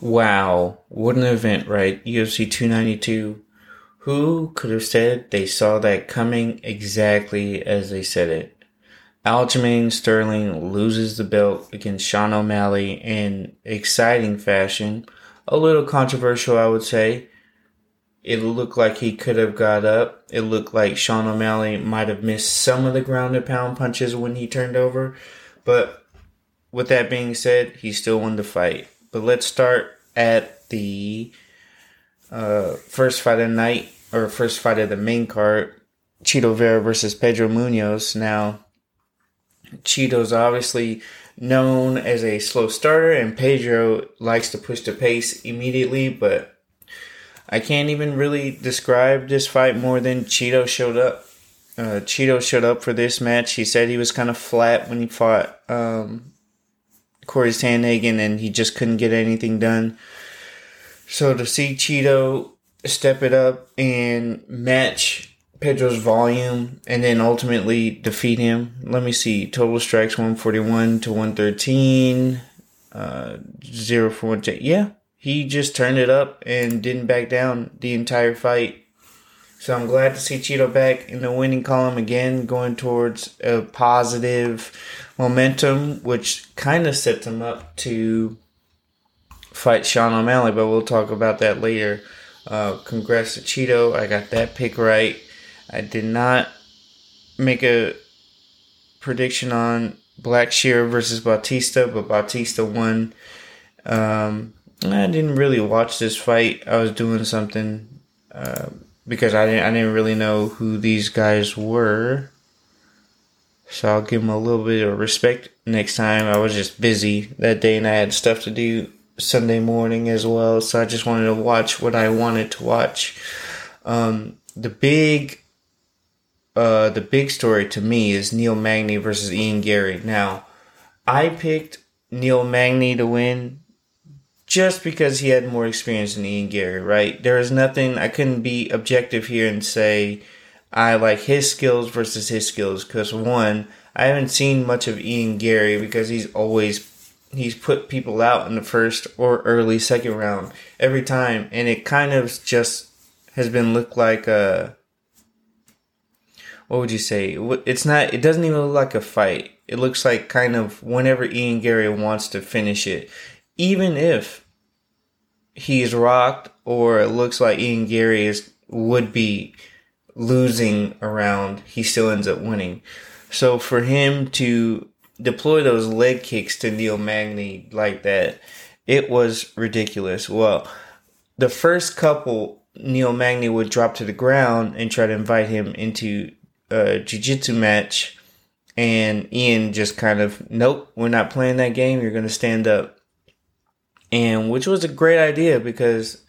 Wow, what an event, right? UFC 292. Who could have said they saw that coming exactly as they said it? Aljamain Sterling loses the belt against Sean O'Malley in exciting fashion. A little controversial, I would say. It looked like he could have got up. It looked like Sean O'Malley might have missed some of the ground and pound punches when he turned over. But with that being said, he still won the fight. But let's start at the uh, first fight of the night, or first fight of the main card Chito Vera versus Pedro Munhoz. Now, Chito's obviously known as a slow starter, and Pedro likes to push the pace immediately, but I can't even really describe this fight more than Chito showed up. Uh, Chito showed up for this match. He said he was kind of flat when he fought um, Corey Sandhagen, and he just couldn't get anything done. So to see Chito step it up and match Pedro's volume, and then ultimately defeat him. Let me see. Total strikes 141 to 113. Uh, zero for. Yeah, he just turned it up and didn't back down the entire fight. So I'm glad to see Chito back in the winning column again, going towards a positive momentum, which kind of sets him up to fight Sean O'Malley, but we'll talk about that later. Uh, congrats to Chito. I got that pick right. I did not make a prediction on Blackshear versus Bautista, but Bautista won. Um, I didn't really watch this fight. I was doing something uh, because I didn't. I didn't really know who these guys were. So I'll give them a little bit of respect next time. I was just busy that day and I had stuff to do Sunday morning as well. So I just wanted to watch what I wanted to watch. Um, the big, uh, the big story to me is Neil Magny versus Ian Garry. Now, I picked Neil Magny to win just because he had more experience than Ian Garry, right? There is nothing, I couldn't be objective here and say I like his skills versus his skills because one, I haven't seen much of Ian Garry because he's always he's put people out in the first or early second round every time, and it kind of just has been looked like a what would you say? It's not. It doesn't even look like a fight. It looks like kind of whenever Ian Garry wants to finish it, even if he's rocked or it looks like Ian Garry is would be losing around, he still ends up winning. So for him to deploy those leg kicks to Neil Magny like that, it was ridiculous. Well, the first couple, Neil Magny would drop to the ground and try to invite him into a jiu-jitsu match. And Ian just kind of, nope, we're not playing that game. You're going to stand up. And which was a great idea because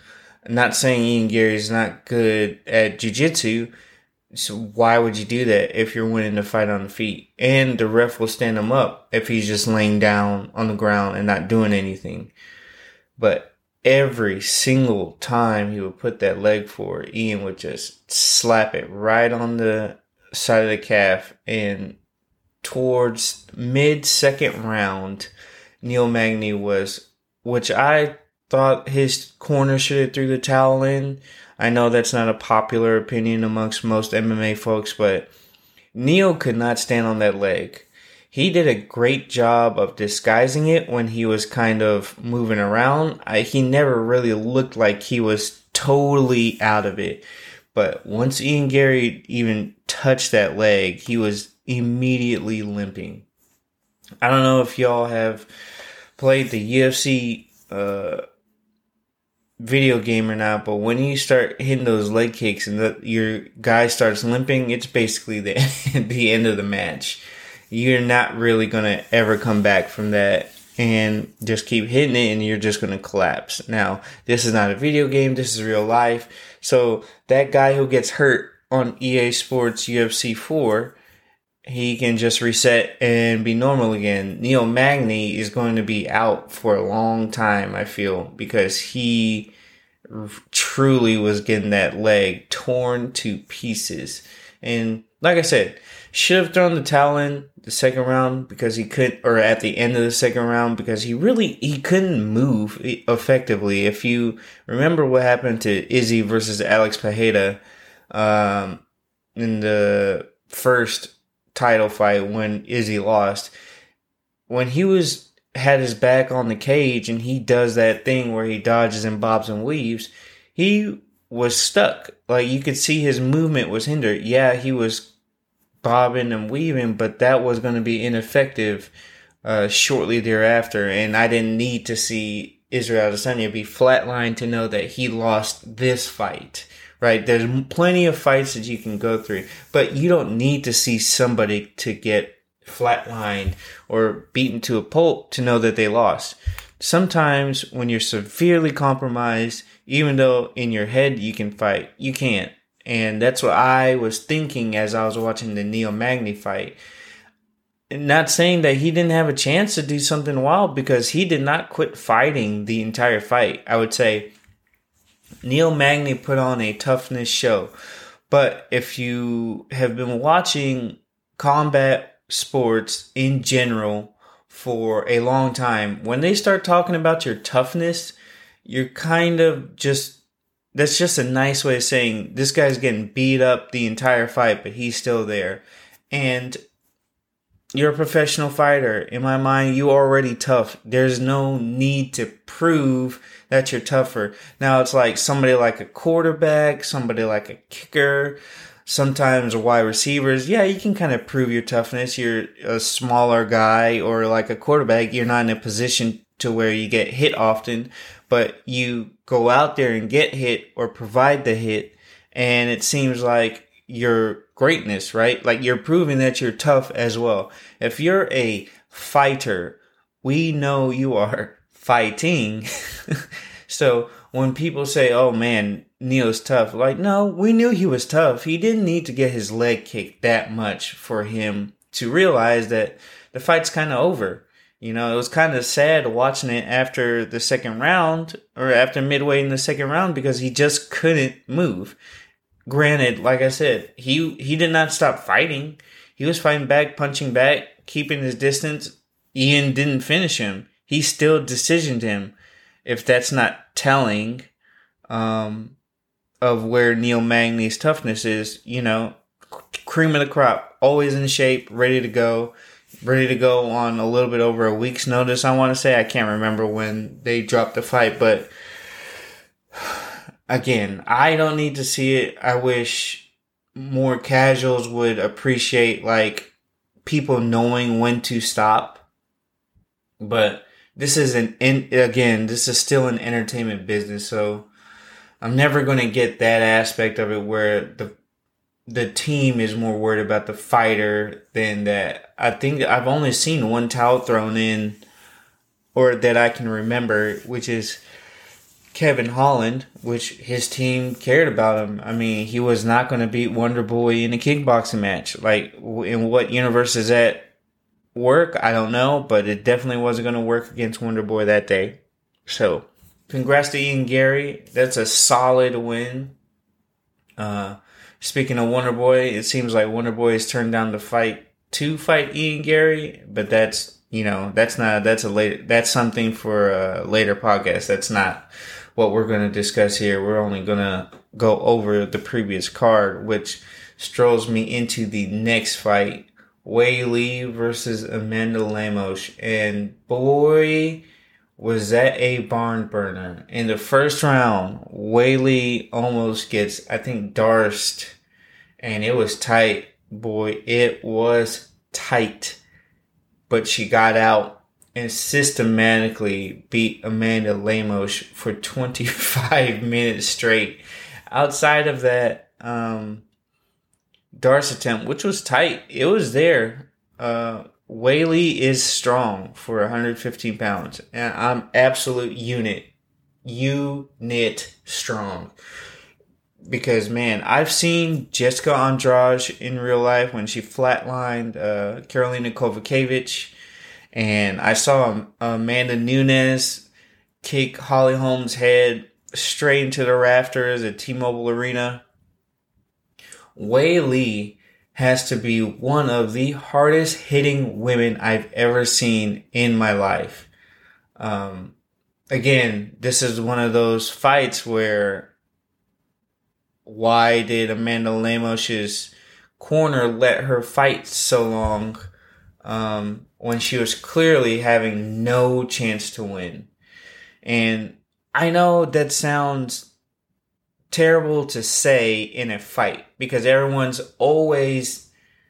not saying Ian Garry is not good at jiu-jitsu, so why would you do that if you're winning the fight on the feet? And the ref will stand him up if he's just laying down on the ground and not doing anything. But every single time he would put that leg forward, Ian would just slap it right on the side of the calf. And towards mid second round, Neil Magny was, which I thought his corner should have threw the towel in I know that's not a popular opinion amongst most MMA folks, but Neil could not stand on that leg. He did a great job of disguising it when he was kind of moving around. I, he never really looked like he was totally out of it. But once Ian Garry even touched that leg, he was immediately limping. I don't know if y'all have played the UFC uh, video game or not, but when you start hitting those leg kicks and the, your guy starts limping, it's basically the the end of the match. You're not really gonna ever come back from that and just keep hitting it and you're just gonna collapse. Now, this is not a video game, this is real life. So that guy who gets hurt on EA Sports UFC 4, he can just reset and be normal again. Neil Magny is going to be out for a long time, I feel, because he truly was getting that leg torn to pieces. And like I said, should have thrown the towel in the second round because he couldn't, or at the end of the second round because he really he couldn't move effectively. If you remember what happened to Izzy versus Alex Pereira um, in the first title fight when Izzy lost, when he was had his back on the cage and he does that thing where he dodges and bobs and weaves, he was stuck. Like you could see his movement was hindered. Yeah, he was bobbing and weaving, but that was going to be ineffective uh, shortly thereafter. And I didn't need to see Israel Adesanya be flatlined to know that he lost this fight. Right? There's plenty of fights that you can go through, but you don't need to see somebody to get flatlined or beaten to a pulp to know that they lost. Sometimes when you're severely compromised, even though in your head you can fight, you can't. And that's what I was thinking as I was watching the Neil Magny fight. Not saying that he didn't have a chance to do something wild because he did not quit fighting the entire fight. I would say Neil Magny put on a toughness show. But if you have been watching combat sports in general for a long time, when they start talking about your toughness, you're kind of just that's just a nice way of saying this guy's getting beat up the entire fight, but he's still there. And you're a professional fighter. In my mind, you already tough. There's no need to prove that you're tougher. Now it's like somebody like a quarterback, somebody like a kicker, sometimes wide receivers. Yeah, you can kind of prove your toughness. You're a smaller guy or like a quarterback. You're not in a position to where you get hit often, but you go out there and get hit or provide the hit. And it seems like your greatness, right? Like you're proving that you're tough as well. If you're a fighter, we know you are fighting. so when people say, oh man, Neil's tough, like, no, we knew he was tough. He didn't need to get his leg kicked that much for him to realize that the fight's kind of over. You know, it was kind of sad watching it after the second round or after midway in the second round because he just couldn't move. Granted, like I said, he he did not stop fighting. He was fighting back, punching back, keeping his distance. Ian didn't finish him. He still decisioned him. If that's not telling um, of where Neil Magny's toughness is, you know, cream of the crop, always in shape, ready to go ready to go on a little bit over a week's notice. I want to say I can't remember when they dropped the fight, but again, I don't need to see it. I wish more casuals would appreciate like people knowing when to stop. But this is an in, again, this is still an entertainment business, so I'm never going to get that aspect of it where the the team is more worried about the fighter than that. I think I've only seen one towel thrown in, or that I can remember, which is Kevin Holland, which his team cared about him. I mean, he was not going to beat Wonder Boy in a kickboxing match. Like, in what universe does that work? I don't know, but it definitely wasn't going to work against Wonder Boy that day. So, congrats to Ian Garry. That's a solid win. Uh, Speaking of Wonder Boy, it seems like Wonder Boy has turned down the fight to fight Ian Garry, but that's you know that's not that's a late that's something for a later podcast. That's not what we're going to discuss here. We're only going to go over the previous card, which strolls me into the next fight. Weili versus Amanda Lemos. And boy, was that a barn burner. In the first round, Weili almost gets, I think, D'Arce. and it was tight. Boy, it was tight. But she got out and systematically beat Amanda Lemos for 25 minutes straight. Outside of that, um, D'Arce attempt, which was tight, it was there. Uh, Weili is strong for 115 pounds, and I'm absolute unit, unit strong. Because man, I've seen Jessica Andrade in real life when she flatlined uh, Karolina Kowalkiewicz, and I saw Amanda Nunes kick Holly Holm's head straight into the rafters at T-Mobile Arena. Weili has to be one of the hardest hitting women I've ever seen in my life. Um, again, this is one of those fights where why did Amanda Lemos's corner let her fight so long um, when she was clearly having no chance to win? And I know that sounds terrible to say in a fight because everyone's always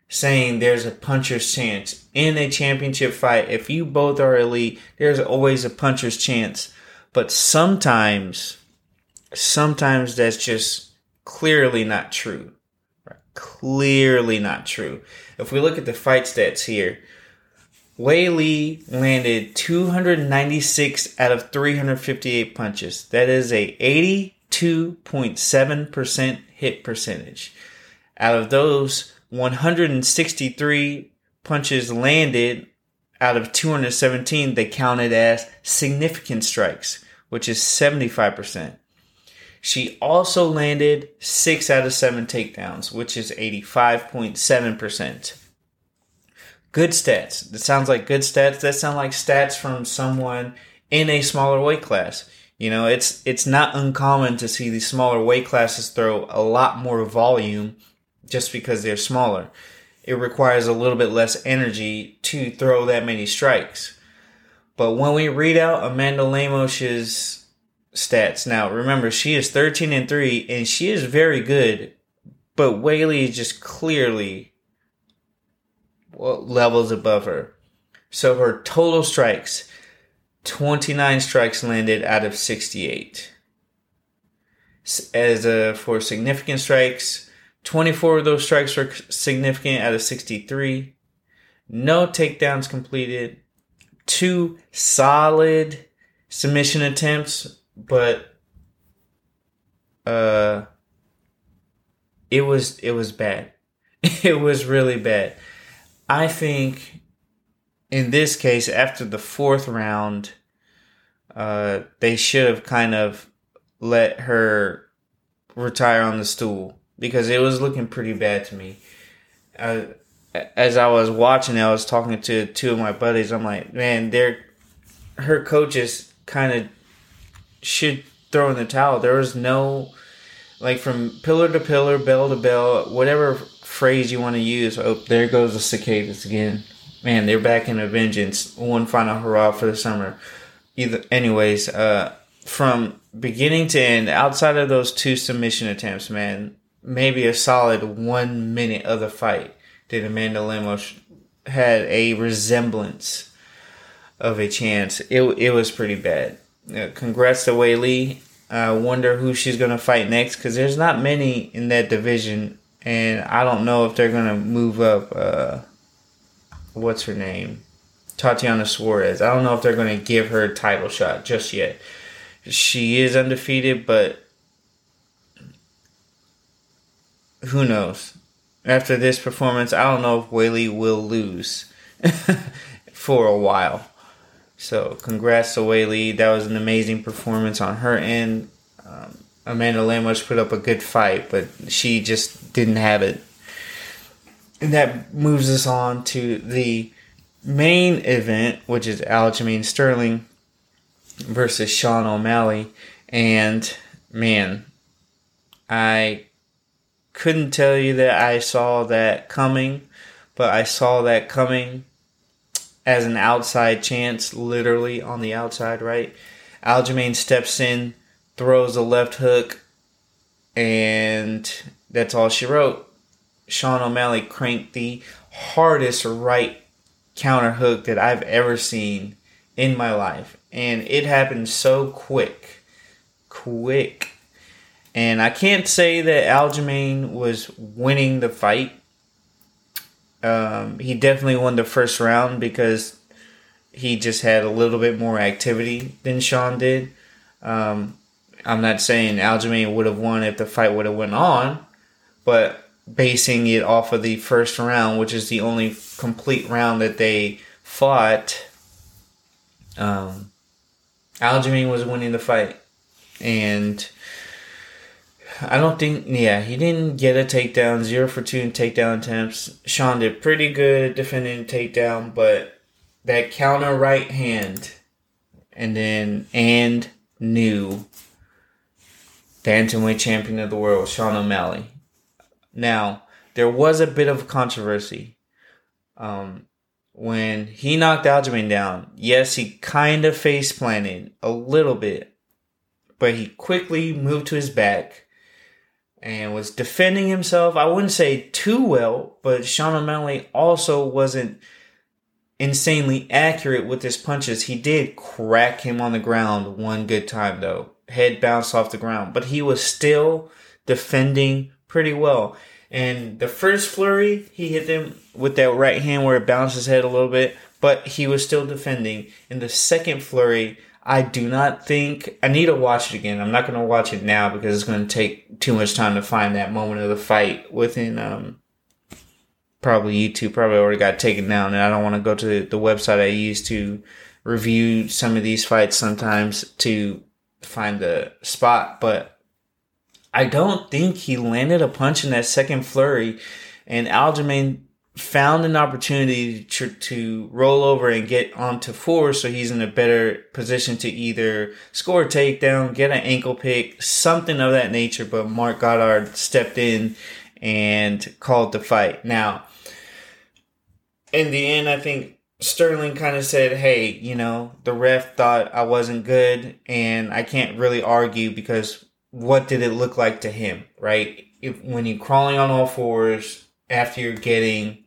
saying there's a puncher's chance in a championship fight. If you both are elite, there's always a puncher's chance. But sometimes, sometimes that's just clearly not true. Clearly not true. If we look at the fight stats here, Weili landed 296 out of 358 punches. That is a 82.7% hit percentage. Out of those, 163 punches landed out of 217 they counted as significant strikes, which is 75%. She also landed 6 out of 7 takedowns, which is 85.7%. Good stats. That sounds like good stats. That sound like stats from someone in a smaller weight class. You know, it's it's not uncommon to see these smaller weight classes throw a lot more volume just because they're smaller. It requires a little bit less energy to throw that many strikes. But when we read out Amanda Lemos's stats, now remember she is 13 and 3 and she is very good, but Weili is just clearly levels above her. So her total strikes 29 strikes landed out of 68. As uh, for significant strikes, 24 of those strikes were significant out of 63. No takedowns completed. Two solid submission attempts, but uh it was it was bad. It was really bad. I think in this case, after the fourth round, uh, they should have kind of let her retire on the stool because it was looking pretty bad to me. Uh, as I was watching, I was talking to two of my buddies. I'm like, man, they're her coaches kind of should throw in the towel. There was no like from pillar to pillar, bell to bell, whatever phrase you want to use. Oh, there goes the cicadas again. Man, they're back in a vengeance. One final hurrah for the summer. Either, anyways, uh, from beginning to end, outside of those two submission attempts, man, maybe a solid one minute of the fight did Amanda Lemos had a resemblance of a chance. It it was pretty bad. Uh, congrats to Li. I wonder who she's gonna fight next because there's not many in that division, and I don't know if they're gonna move up. Uh, what's her name? Tatiana Suarez. I don't know if they're gonna give her a title shot just yet. She is undefeated, but who knows? After this performance, I don't know if Li will lose for a while. So, congrats to Li. That was an amazing performance on her end. Um, Amanda Lemos put up a good fight, but she just didn't have it. And that moves us on to the main event, which is Aljamain Sterling versus Sean O'Malley. And man, I couldn't tell you that I saw that coming, but I saw that coming as an outside chance, literally on the outside, right? Aljamain steps in, throws a left hook, and that's all she wrote. Sean O'Malley cranked the hardest right counter hook that I've ever seen in my life. And it happened so quick. Quick. And I can't say that Aljamain was winning the fight. Um, he definitely won the first round because he just had a little bit more activity than Sean did. Um, I'm not saying Aljamain would have won if the fight would have went on, but basing it off of the first round, which is the only complete round that they fought, um, Aljamain was winning the fight, and I don't think, yeah, he didn't get a takedown, zero for two in takedown attempts. Sean did pretty good defending takedown, but that counter right hand and then, and new bantamweight champion of the world, Sean O'Malley. Now, there was a bit of controversy. Um, when he knocked Aljamain down, yes, he kind of face planted a little bit, but he quickly moved to his back and was defending himself. I wouldn't say too well, but Sean O'Malley also wasn't insanely accurate with his punches. He did crack him on the ground one good time though. Head bounced off the ground, but he was still defending pretty well. And the first flurry, he hit him with that right hand where it bounced his head a little bit, but he was still defending. In the second flurry, I do not think I need to watch it again. I'm not going to watch it now because it's going to take too much time to find that moment of the fight within um, probably YouTube. Probably already got taken down, and I don't want to go to the, the website I use to review some of these fights sometimes to find the spot. But I don't think he landed a punch in that second flurry, and Aljamain found an opportunity to, to roll over and get onto four so he's in a better position to either score a takedown, get an ankle pick, something of that nature. But Marc Goddard stepped in and called the fight. Now, in the end, I think Sterling kind of said, hey, you know, the ref thought I wasn't good and I can't really argue because what did it look like to him, right? If, when you're crawling on all fours after you're getting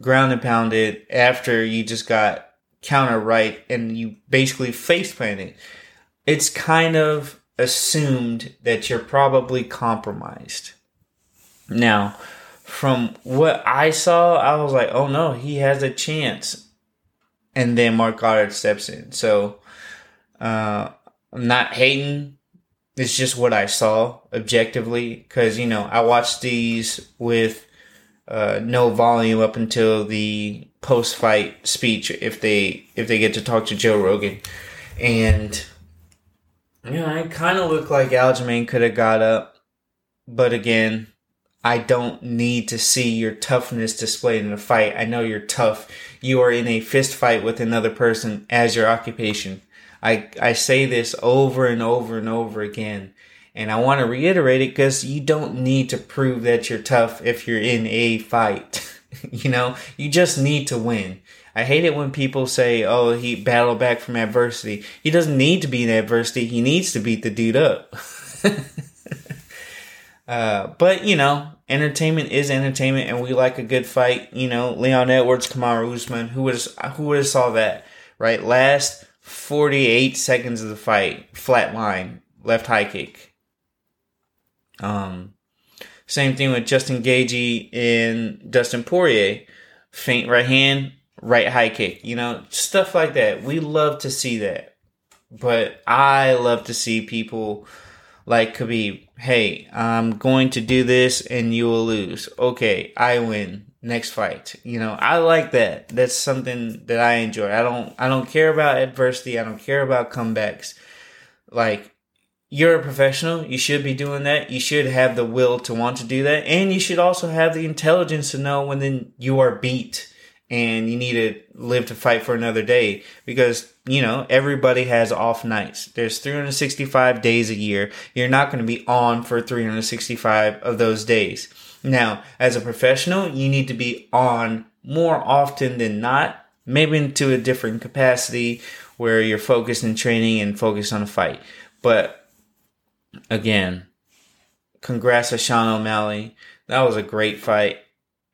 ground and pounded, after you just got counter right and you basically face planted, it's kind of assumed that you're probably compromised. Now, from what I saw, I was like, oh no, he has a chance. And then Marc Goddard steps in. So uh, I'm not hating. It's just what I saw objectively. Because, you know, I watched these with uh, no volume up until the post fight speech if they if they get to talk to Joe Rogan. And you know, I kind of look like Aljamain could have got up. But again, I don't need to see your toughness displayed in a fight. I know you're tough. You are in a fist fight with another person as your occupation. I, I say this over and over and over again. And I want to reiterate it because you don't need to prove that you're tough if you're in a fight. you know, you just need to win. I hate it when people say, oh, he battled back from adversity. He doesn't need to be in adversity. He needs to beat the dude up. Uh, but you know, entertainment is entertainment, and we like a good fight. You know, Leon Edwards, Kamaru Usman. Who would who would have saw that? Right, last forty eight seconds of the fight, flat line, left high kick. Um, same thing with Justin Gaethje and Dustin Poirier, Feint right hand, right high kick. You know, stuff like that. We love to see that, but I love to see people like Khabib, hey, I'm going to do this and you will lose. Okay, I win. Next fight. You know, I like that. That's something that I enjoy. I don't I don't care about adversity. I don't care about comebacks. Like you're a professional. You should be doing that. You should have the will to want to do that. And you should also have the intelligence to know when then you are beat and you need to live to fight for another day because you know everybody has off nights there's 365 days a year you're not going to be on for 365 of those days now as a professional you need to be on more often than not maybe into a different capacity where you're focused in training and focused on a fight but again congrats to Sean O'Malley that was a great fight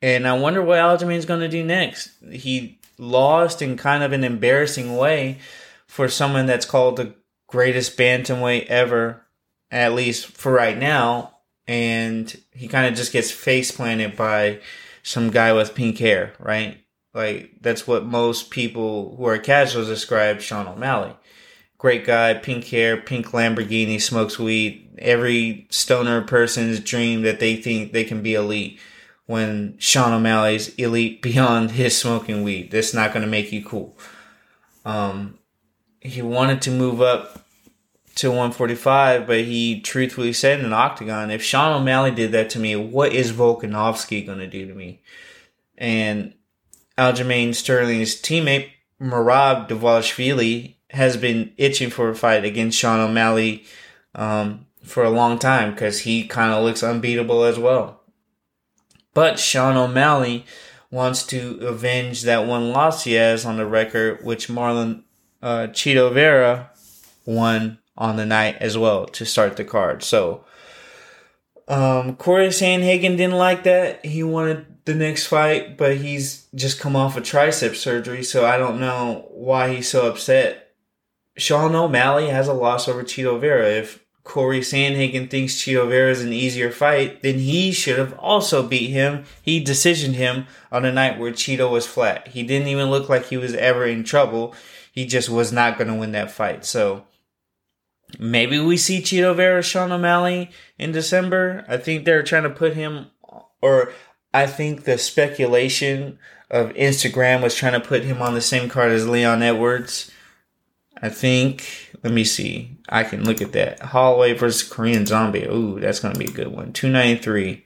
and I wonder what Aljamain's going to do next. He lost in kind of an embarrassing way for someone that's called the greatest bantamweight ever, at least for right now. And he kind of just gets face planted by some guy with pink hair, right? Like that's what most people who are casuals describe Sean O'Malley. Great guy, pink hair, pink Lamborghini, smokes weed. Every stoner person's dream that they think they can be elite when Sean O'Malley's elite beyond his smoking weed. That's not going to make you cool. Um, he wanted to move up to 145, but he truthfully said in an octagon, if Sean O'Malley did that to me, what is Volkanovski going to do to me? And Aljamain Sterling's teammate, Merab Dvalishvili, has been itching for a fight against Sean O'Malley um, for a long time because he kind of looks unbeatable as well. But Sean O'Malley wants to avenge that one loss he has on the record, which Marlon uh, Chito Vera won on the night as well to start the card. So um, Corey Sandhagen didn't like that. He wanted the next fight, but he's just come off a tricep surgery, so I don't know why he's so upset. Sean O'Malley has a loss over Chito Vera. If Corey Sandhagen thinks Chito Vera is an easier fight, then he should have also beat him. He decisioned him on a night where Chito was flat. He didn't even look like he was ever in trouble. He just was not going to win that fight. So maybe we see Chito Vera, Sean O'Malley in December. I think they're trying to put him, or I think the speculation of Instagram was trying to put him on the same card as Leon Edwards. I think, let me see. I can look at that. Holloway versus Korean Zombie. Ooh, that's going to be a good one. 293.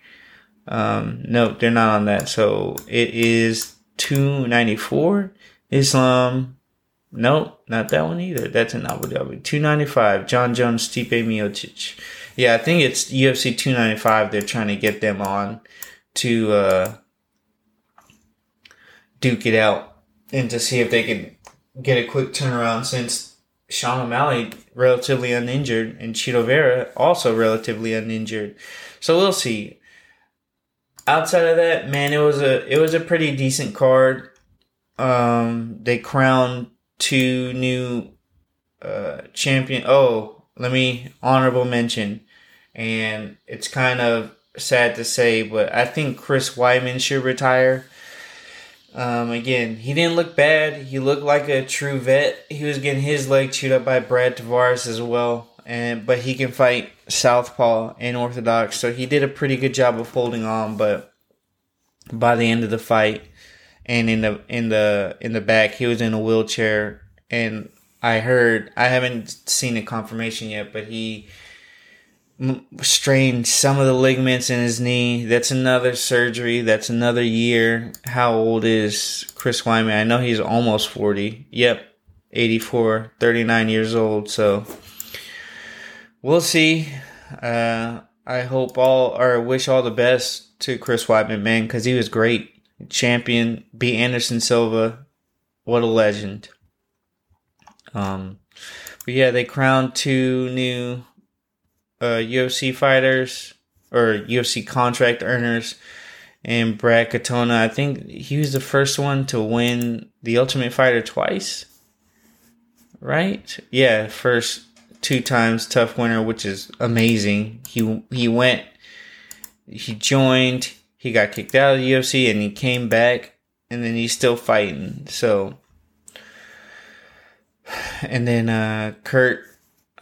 Um, no, they're not on that. So it is 294. Islam. Nope, not that one either. That's in Abu Dhabi. 295. Jon Jones, Stipe Miocic. Yeah, I think it's UFC 295. They're trying to get them on to uh, duke it out and to see if they can get a quick turnaround since Sean O'Malley relatively uninjured and Chito Vera also relatively uninjured. So we'll see. Outside of that, man, it was a it was a pretty decent card. Um, they crowned two new uh, champion. Oh, let me honorable mention, and it's kind of sad to say, but I think Chris Weidman should retire. Um, again, he didn't look bad. He looked like a true vet. He was getting his leg chewed up by Brad Tavares as well, and but he can fight southpaw and orthodox, so he did a pretty good job of holding on. But by the end of the fight, and in the in the in the back, he was in a wheelchair, and I heard I haven't seen a confirmation yet, but he strained some of the ligaments in his knee. That's another surgery. That's another year. How old is Chris Weidman? I know he's almost 40. Yep, 84, 39 years old. So we'll see. Uh, I hope all or wish all the best to Chris Weidman, man, because he was great. Champion, beat Anderson Silva. What a legend. Um, but yeah, they crowned two new uh, UFC fighters or UFC contract earners. And Brad Katona, I think he was the first one to win the Ultimate Fighter twice. Right? Yeah, first two times TUF winner, which is amazing. He he went, he joined, he got kicked out of the UFC, and he came back, and then he's still fighting. So, and then uh, Kurt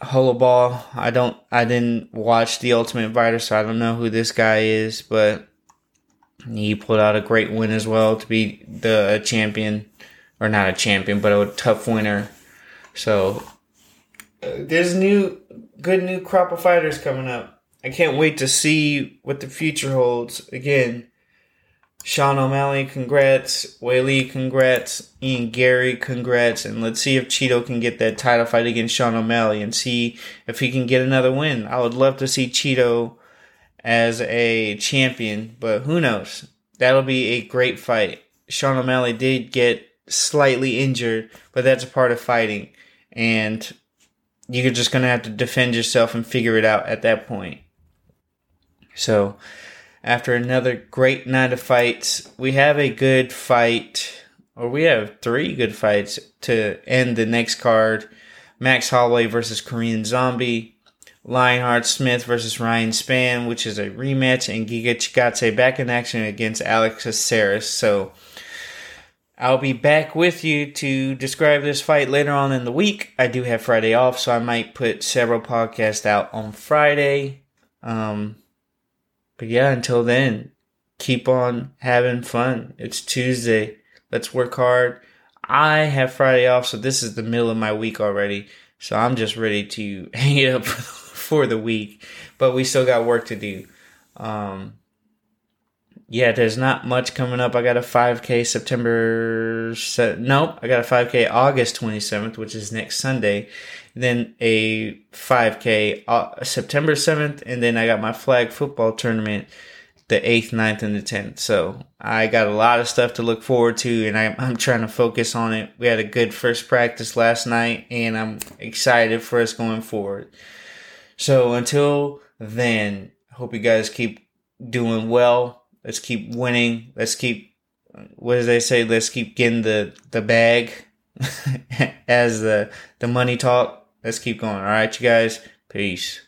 Holobaugh. I don't. I didn't watch the Ultimate Fighter, so I don't know who this guy is. But he pulled out a great win as well to be the champion, or not a champion, but a TUF winner. So uh, there's new, good new crop of fighters coming up. I can't wait to see what the future holds. Again, Sean O'Malley, congrats. Weili, congrats. Ian Garry, congrats. And let's see if Chito can get that title fight against Sean O'Malley and see if he can get another win. I would love to see Chito as a champion, but who knows? That'll be a great fight. Sean O'Malley did get slightly injured, but that's a part of fighting. And you're just going to have to defend yourself and figure it out at that point. So, after another great night of fights. We have a good fight, or we have three good fights to end the next card. Max Holloway versus Korean Zombie. Lionheart Smith versus Ryan Spann, which is a rematch, and Giga Chikadze back in action against Alex Caceres. So I'll be back with you to describe this fight later on in the week. I do have Friday off, so I might put several podcasts out on Friday. Um, but yeah, until then, keep on having fun. It's Tuesday. Let's work hard. I have Friday off, so this is the middle of my week already. So I'm just ready to hang it up for the week, but we still got work to do. Um, yeah, there's not much coming up. I got a 5K September. Se- nope, I got a 5K August 27th, which is next Sunday. Then a 5K uh, September 7th, and then I got my flag football tournament the 8th, 9th, and the 10th. So I got a lot of stuff to look forward to, and I, I'm trying to focus on it. We had a good first practice last night, and I'm excited for us going forward. So until then, hope you guys keep doing well Let's keep winning. Let's keep what do they say? Let's keep getting the the bag as the the money talk. Let's keep going. All right, you guys. Peace.